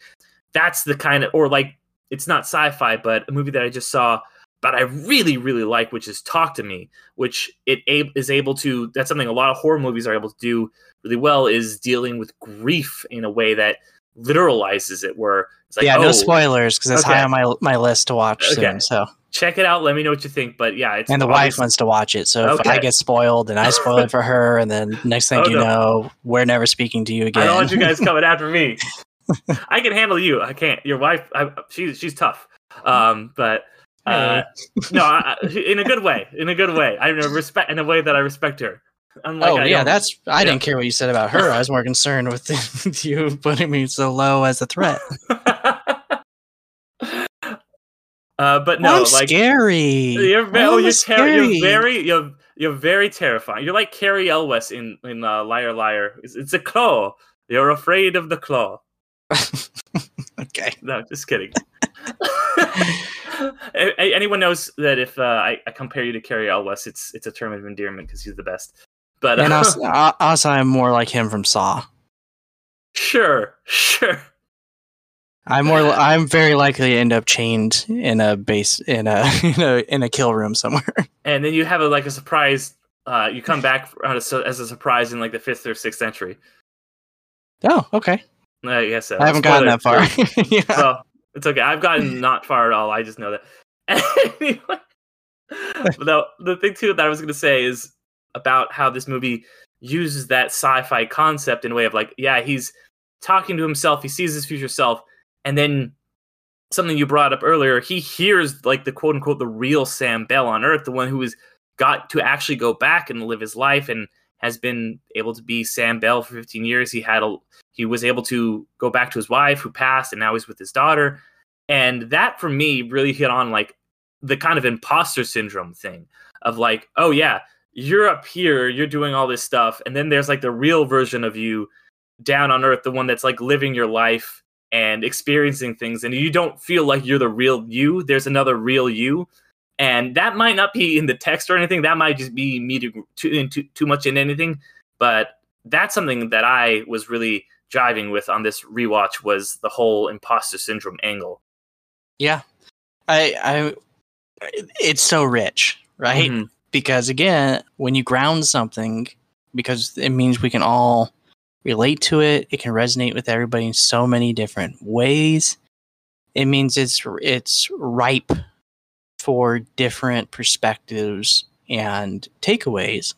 That's the kind of or like it's not sci-fi, but a movie that I just saw but I really, really like, which is Talk to Me, which it is able to. That's something a lot of horror movies are able to do really well. Is dealing with grief in a way that literalizes it, where it's like, yeah, oh, no spoilers because it's Okay. high on my my list to watch Okay. soon. So, check it out. Let me know what you think. But yeah, it's and the wife wants to watch it. So if I get spoiled, and I spoil it for her, and then next thing *laughs* Oh, you no. know, we're never speaking to you again. I don't want you guys *laughs* coming after me. *laughs* I can handle you. I can't. Your wife, I, she's she's tough. Um, but uh, no, I, *laughs* in a good way. In a good way. I respect in a way that I respect her. Unlike oh I yeah, that's. I yeah. didn't care what you said about her. I was more concerned with *laughs* you putting me so low as a threat. uh, but no, I'm like scary. you're, ve- oh, you're, ter- you're very you're you're very terrifying. You're like Cary Elwes in in uh, Liar Liar. It's, it's a claw. You're afraid of the claw. *laughs* okay. No, just kidding. *laughs* Anyone knows that if uh, I, I compare you to Cary Elwes, it's it's a term of endearment because he's the best. But uh, And also, uh, also, I'm more like him from Saw. sure, sure. I'm more. I'm very likely to end up chained in a base in a *laughs* in a in a kill room somewhere. And then you have a, like a surprise. Uh, you come back on a, as a surprise in like the fifth or sixth century. Oh, okay. Uh, yes, uh, I haven't gotten that far. *laughs* *laughs* yeah. well, it's okay. I've gotten not far at all. I just know that. *laughs* anyway, but the, the thing too that I was going to say is about how this movie uses that sci-fi concept in a way of like, yeah, he's talking to himself. He sees his future self, and then something you brought up earlier. He hears like the quote unquote the real Sam Bell on Earth, the one who has got to actually go back and live his life and has been able to be Sam Bell for 15 years. He had a he was able to go back to his wife who passed and now he's with his daughter and that for me really hit on like the kind of imposter syndrome thing of like oh yeah you're up here you're doing all this stuff and then there's like the real version of you down on earth the one that's like living your life and experiencing things and you don't feel like you're the real you there's another real you and that might not be in the text or anything that might just be me too, too, too, much in anything but that's something that i was really driving with on this rewatch was the whole imposter syndrome angle. Yeah. I I it's so rich, right? Mhm. Because again, when you ground something because it means we can all relate to it, it can resonate with everybody in so many different ways. It means it's it's ripe for different perspectives and takeaways.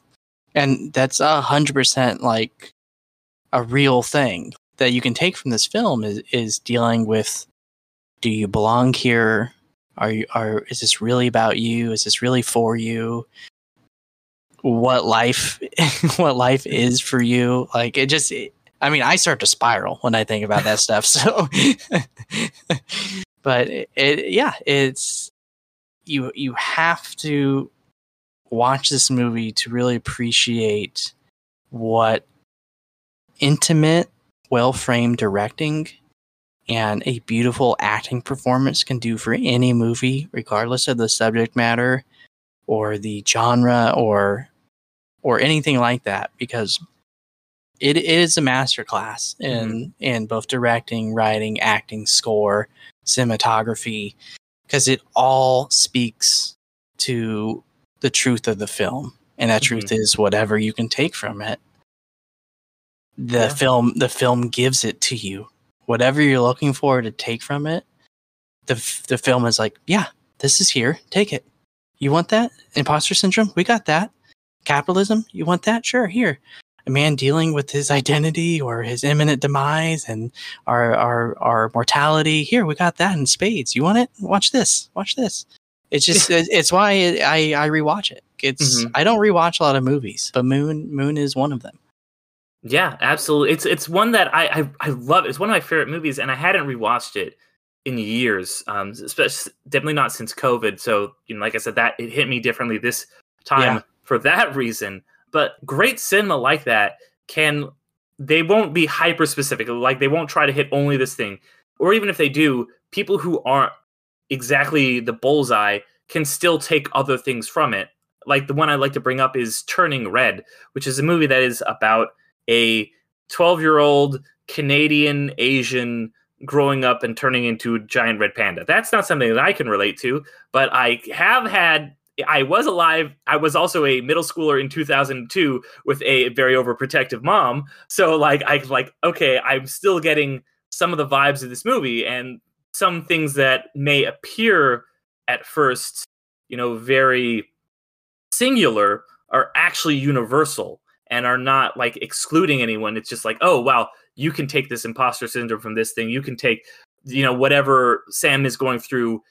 And that's a hundred percent like a real thing that you can take from this film is is dealing with do you belong here? Are you are is this really about you? Is this really for you? What life *laughs* what life is for you? Like it just it, i mean i start to spiral when i think about that stuff *laughs* so. But it, it yeah it's you you have to watch this movie to really appreciate what intimate well framed directing and a beautiful acting performance can do for any movie, regardless of the subject matter or the genre or or anything like that, because it, it is a masterclass in mm-hmm. in both directing, writing, acting, score, cinematography, because it all speaks to the truth of the film, and that truth mm-hmm. is whatever you can take from it. The Yeah. film the film gives it to you. Whatever you're looking for to take from it the the film is like yeah this is here. Take it. You want that? Imposter syndrome? We got that. Capitalism? You want that? Sure here a man dealing with his identity or his imminent demise and our our our mortality here we got that in spades you want it watch this watch this it's just *laughs* it's why i i rewatch it it's Mhm. i don't rewatch a lot of movies but moon moon is one of them Yeah, absolutely. It's it's one that I, I I love. It's one of my favorite movies, and I hadn't rewatched it in years. Um, especially definitely not since COVID. So you know, like I said, that it hit me differently this time Yeah. for that reason. But great cinema like that can they won't be hyper specific. Like they won't try to hit only this thing, or even if they do, people who aren't exactly the bullseye can still take other things from it. Like the one I like to bring up is Turning Red, which is a movie that is about a 12 year old Canadian Asian growing up and turning into a giant red panda. That's not something that I can relate to, but I have had I was alive. I was also a middle schooler in 2002 with a very overprotective mom. So like I was like okay, I'm still getting some of the vibes of this movie and some things that may appear at first, you know, very singular are actually universal and are not like excluding anyone. It's just like, oh wow, you can take this imposter syndrome from this thing. You can take, you know, whatever Sam is going through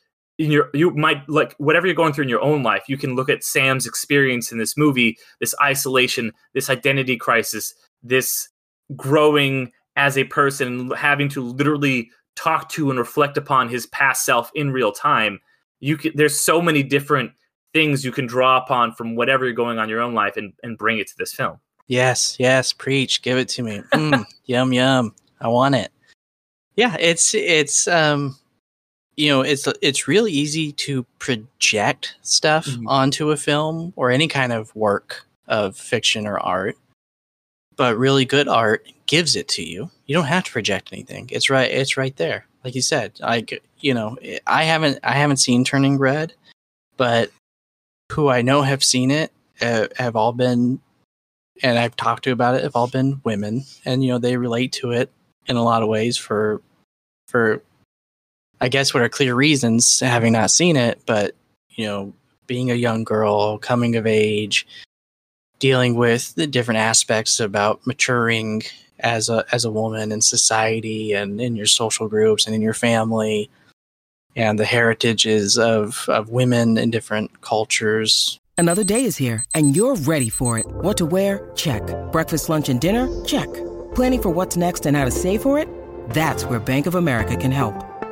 in your you might like whatever you're going through in your own life you can look at sam's experience in this movie this isolation this identity crisis this growing as a person having to literally talk to and reflect upon his past self in real time you can there's so many different things you can draw upon from whatever you're going on in your own life and, and bring it to this film Yes, yes, preach. Give it to me. Mm, *laughs* yum yum. I want it. Yeah, it's it's um you know, it's it's really easy to project stuff Mhm. onto a film or any kind of work of fiction or art. But really good art gives it to you. You don't have to project anything. It's right it's right there. Like you said, like you know, I haven't I haven't seen Turning Red, but who I know have seen it uh, have all been and I've talked to about it have all been women, and you know they relate to it in a lot of ways for for I guess what are clear reasons having not seen it, but you know being a young girl, coming of age, dealing with the different aspects about maturing as a as a woman in society and in your social groups and in your family and the heritages of of women in different cultures Another day is here, and you're ready for it. What to wear? Check. Breakfast, lunch, and dinner? Check. Planning for what's next and how to save for it? That's where Bank of America can help.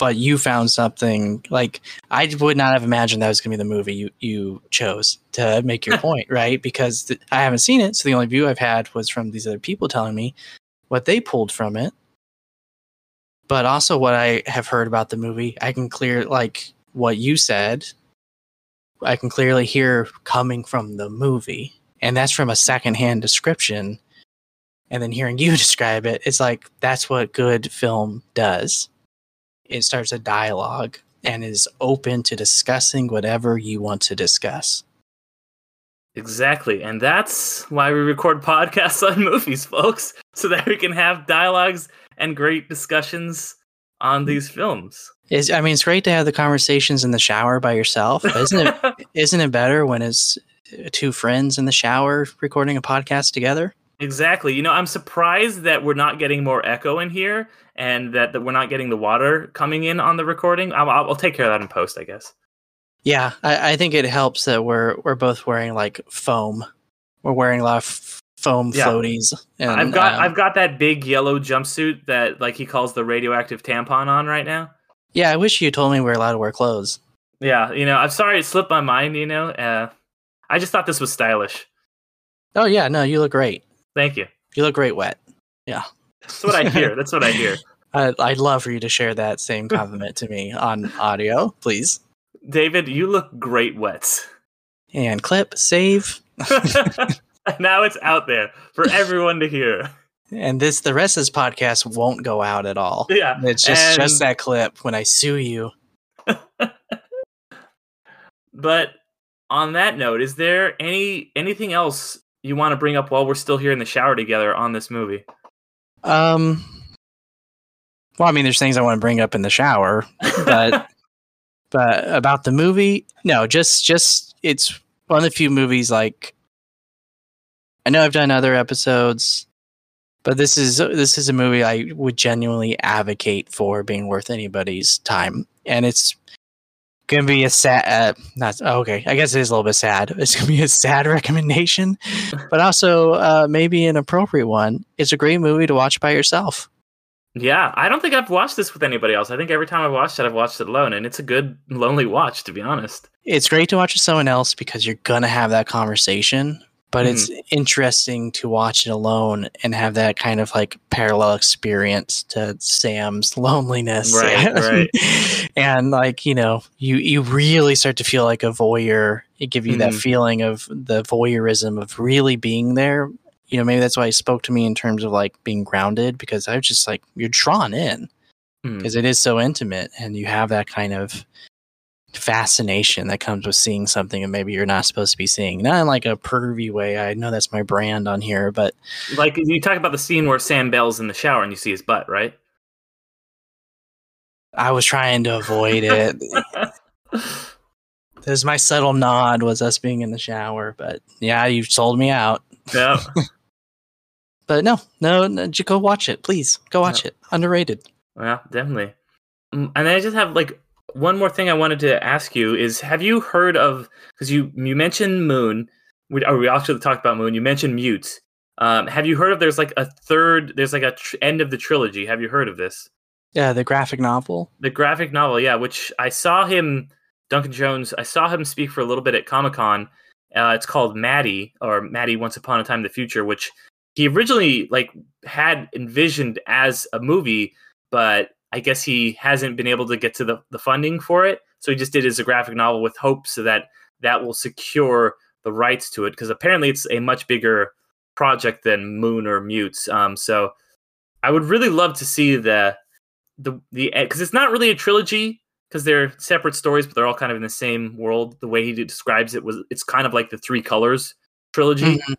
But you found something like I would not have imagined that was going to be the movie you you chose to make your *laughs* point, right? Because th- I haven't seen it, so the only view I've had was from these other people telling me what they pulled from it. But also what I have heard about the movie, I can clear like what you said. I can clearly hear coming from the movie, and that's from a secondhand description. And then hearing you *laughs* describe it, it's like that's what good film does it starts a dialogue and is open to discussing whatever you want to discuss. Exactly. And that's why we record podcasts *laughs* on movies, folks, so that we can have dialogues and great discussions on these films. Is I mean, it's great to have the conversations in the shower by yourself. Isn't it? *laughs* isn't it better when it's two friends in the shower recording a podcast together? Exactly. You know, I'm surprised that we're not getting more echo in here and that, that we're not getting the water coming in on the recording. I'll, I'll, take care of that in post, I guess. Yeah, I, I think it helps that we're we're both wearing like foam. We're wearing a lot of f- foam Yeah. floaties. And, I've got um, I've got that big yellow jumpsuit that like he calls the radioactive tampon on right now. yeah. I wish you told me we were allowed to wear clothes. Yeah, you know, I'm sorry it slipped my mind, you know. Uh, I just thought this was stylish. Oh yeah, no, you look great. Thank you. You look great wet. Yeah. That's what I hear. *laughs* That's what I hear. I, I'd love for you to share that same compliment to me on audio, please. David, you look great wet. And clip, save, *laughs* *laughs* now it's out there for everyone to hear. and this the rest of this podcast won't go out at all. Yeah. It's just just that clip when I sue you. But on that note, is there any anything else you want to bring up while we're still here in the shower together on this movie? Um. Well, I mean, there's things I want to bring up in the shower, but *laughs* but about the movie, no, just just it's one of the few movies like I know I've done other episodes, but this is this is a movie I would genuinely advocate for being worth anybody's time, and it's gonna be a sad. Uh, not okay. I guess it is a little bit sad. *laughs* It's gonna be a sad *laughs* recommendation, but also uh, maybe an appropriate one. It's a great movie to watch by yourself. Yeah, I don't think I've watched this with anybody else. I think every time I've watched it, I've watched it alone, and it's a good lonely watch, to be honest. It's great to watch with someone else because you're gonna have that conversation, but it's interesting to watch it alone and have that kind of like parallel experience to Sam's *laughs* loneliness. Right, right. *laughs* and like, you know, you you really start to feel like a voyeur. It give you that Mhm. feeling of the voyeurism of really being there. You know, maybe that's why it spoke to me in terms of like being grounded because I was just like you're drawn in because it is so intimate and you have that kind of fascination that comes with seeing something and maybe you're not supposed to be seeing. Not in like a pervy way. I know that's my brand on here but Like you talk about the scene where Sam Bell's in the shower and you see his butt, right? i was trying to avoid it. *laughs* There's my subtle nod was us being in the shower but yeah you've sold me out. Yeah. *laughs* but no no, no go watch it please. Go watch it. Underrated. Yeah, definitely. Mm, And I just have like one more thing I wanted to ask you is have you heard of because you you mentioned Moon, we, or we actually talked about Moon. You mentioned Mutes. Um, have you heard of there's like a third? There's like a tr- end of the trilogy. Have you heard of this? yeah the graphic novel The graphic novel, yeah. Which I saw him, Duncan Jones. I saw him speak for a little bit at Comic Con. Uh, it's called Madi or Madi Once Upon a Time in the Future, which he originally like had envisioned as a movie, but I guess he hasn't been able to get to the, the funding for it. So he just did it as a graphic novel with hopes so that that will secure the rights to it because apparently it's a much bigger project than Moon or Mutes. Um, so I would really love to see the the the because it's not really a trilogy because they're separate stories, but they're all kind of in the same world. The way he describes it was it's kind of like the Three Colors trilogy. Mhm.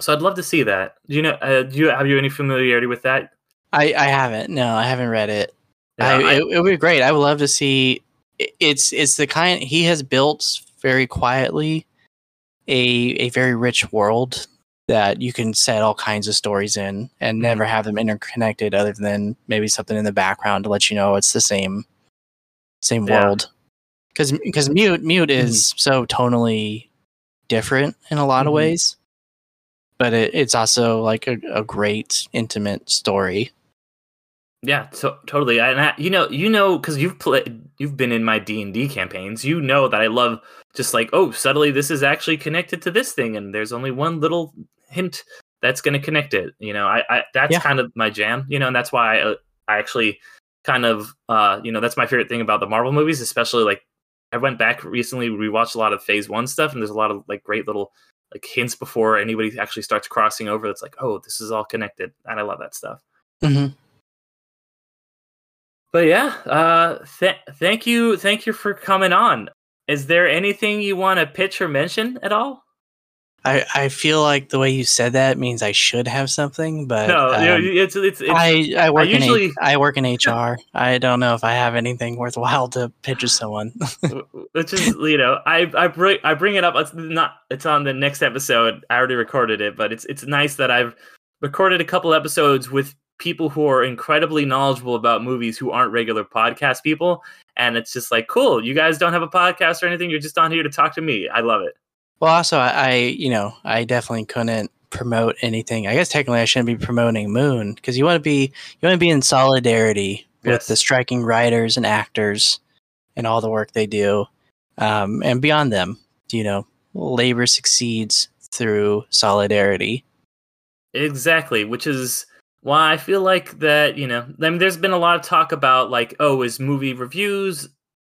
So I'd love to see that. Do you know? Uh, do you have you any familiarity with that? I i haven't no i haven't read it Yeah, I, I- it, it would be great. I would love to see. It's it's the kind he has built very quietly a a very rich world that you can set all kinds of stories in and never have them interconnected, other than maybe something in the background to let you know it's the same same Yeah. world. Because because mute mute is so tonally different in a lot of Mhm. ways, but it, it's also like a, a great intimate story. Yeah, to- totally. And I, you know, you know, because you've played, you've been in my D and D campaigns. You know that I love just like, oh, suddenly this is actually connected to this thing, and there's only one little hint that's going to connect it. You know, I, I that's Yeah. kind of my jam. You know, and that's why I, uh, I actually kind of, uh, you know, that's my favorite thing about the Marvel movies, especially like I went back recently, rewatched a lot of Phase One stuff, and there's a lot of like great little like hints before anybody actually starts crossing over. That's like, oh, this is all connected, and I love that stuff. hmm But yeah, uh, th- thank you, thank you for coming on. Is there anything you want to pitch or mention at all? I, I feel like the way you said that means I should have something, but no, um, it's it's, it's I I work usually- in I work in HR. I don't know if I have anything worthwhile to pitch to someone. *laughs* which is you know I I bring I bring it up. It's not it's on the next episode. I already recorded it, but it's it's nice that I've recorded a couple episodes with people who are incredibly knowledgeable about movies who aren't regular podcast people, and it's just like cool. You guys don't have a podcast or anything. You're just on here to talk to me. I love it. well, also I, I you know I definitely couldn't promote anything. I guess technically I shouldn't be promoting Moon because you want to be you want to be in solidarity with the striking writers and actors and all the work they do, um, and beyond them. You know, labor succeeds through solidarity. Exactly, which is why I feel like that, you know, I mean, there's been a lot of talk about like, oh, is movie reviews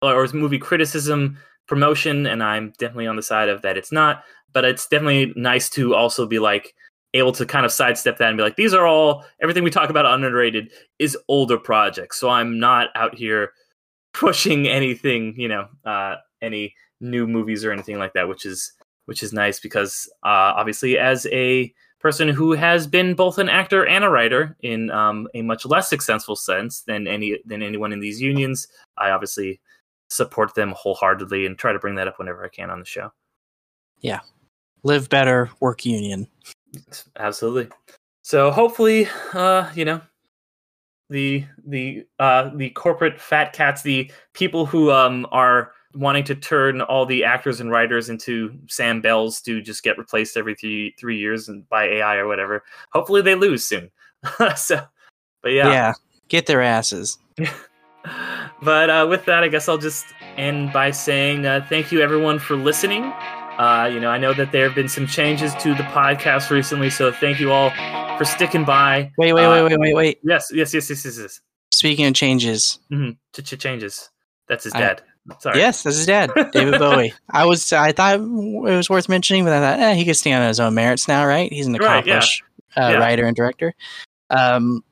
or is movie criticism promotion? And I'm definitely on the side of that it's not, but it's definitely nice to also be like able to kind of sidestep that and be like, these are all everything we talk about underrated is older projects. So I'm not out here *laughs* pushing anything, you know, uh, any new movies or anything like that, which is which is nice because uh, obviously as a person who has been both an actor and a writer in um, a much less successful sense than any than anyone in these unions. I obviously support them wholeheartedly and try to bring that up whenever I can on the show. Yeah, live better, work union. Absolutely. So hopefully, uh, you know, the the uh, the corporate fat cats, the people who um are wanting to turn all the actors and writers into Sam Bells to just get replaced every three three years and by AI or whatever. Hopefully, they lose soon. *laughs* so But yeah, Yeah. Get their asses. *laughs* but uh, with that, I guess I'll just end by saying uh, thank you everyone for listening. Uh, you know, I know that there have been some changes to the podcast recently, so thank you all for sticking by. Wait, wait, Uh, wait, wait, wait, wait. Yes, yes, yes, yes, yes, yes. Speaking of changes, Mm-hmm. Changes. That's his I- dad. Sorry. yes, that's his dad, David *laughs* Bowie. I was, I thought it was worth mentioning, but I thought, eh, he could stand on his own merits now, right? He's an Right, yeah. accomplished uh, Yeah. writer and director. Um,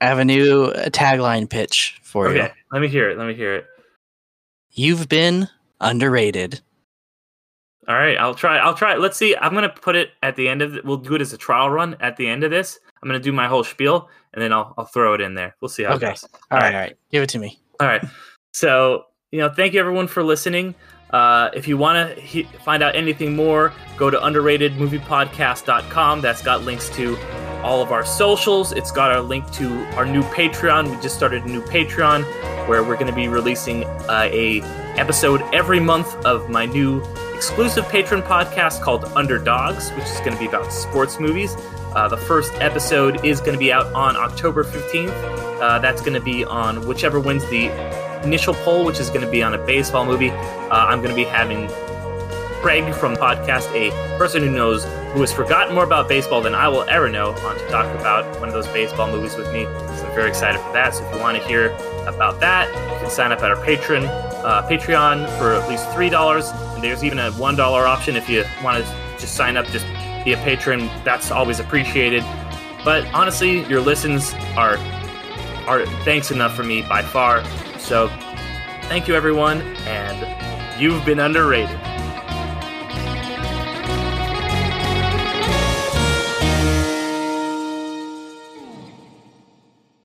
I have a new uh, tagline pitch for you. Let me hear it. Let me hear it. You've been underrated. All right, I'll try. I'll try. Let's see. I'm gonna put it at the end of. The, we'll do it as a trial run at the end of this. I'm gonna do my whole spiel, and then I'll I'll throw it in there. We'll see how Okay. it goes. All All right, right. all right. Give it to me. All right. So, you know, thank you everyone for listening. Uh, if you want to he- find out anything more, go to underratedmoviepodcast.com. That's got links to all of our socials. It's got our link to our new Patreon. We just started a new Patreon where we're going to be releasing uh, a episode every month of my new exclusive patron podcast called Underdogs, which is going to be about sports movies. Uh, the first episode is going to be out on October 15th. Uh, that's going to be on whichever wins the initial poll, which is going to be on a baseball movie. Uh, I'm going to be having Craig from podcast, a person who knows who has forgotten more about baseball than I will ever know, on to talk about one of those baseball movies with me. So I'm very excited for that. So if you want to hear about that, you can sign up at our patron uh, Patreon for at least three dollars. And there's even a one dollar option if you want to just sign up, just be a patron. That's always appreciated. But honestly, your listens are are thanks enough for me by far. So thank you everyone, and you've been underrated.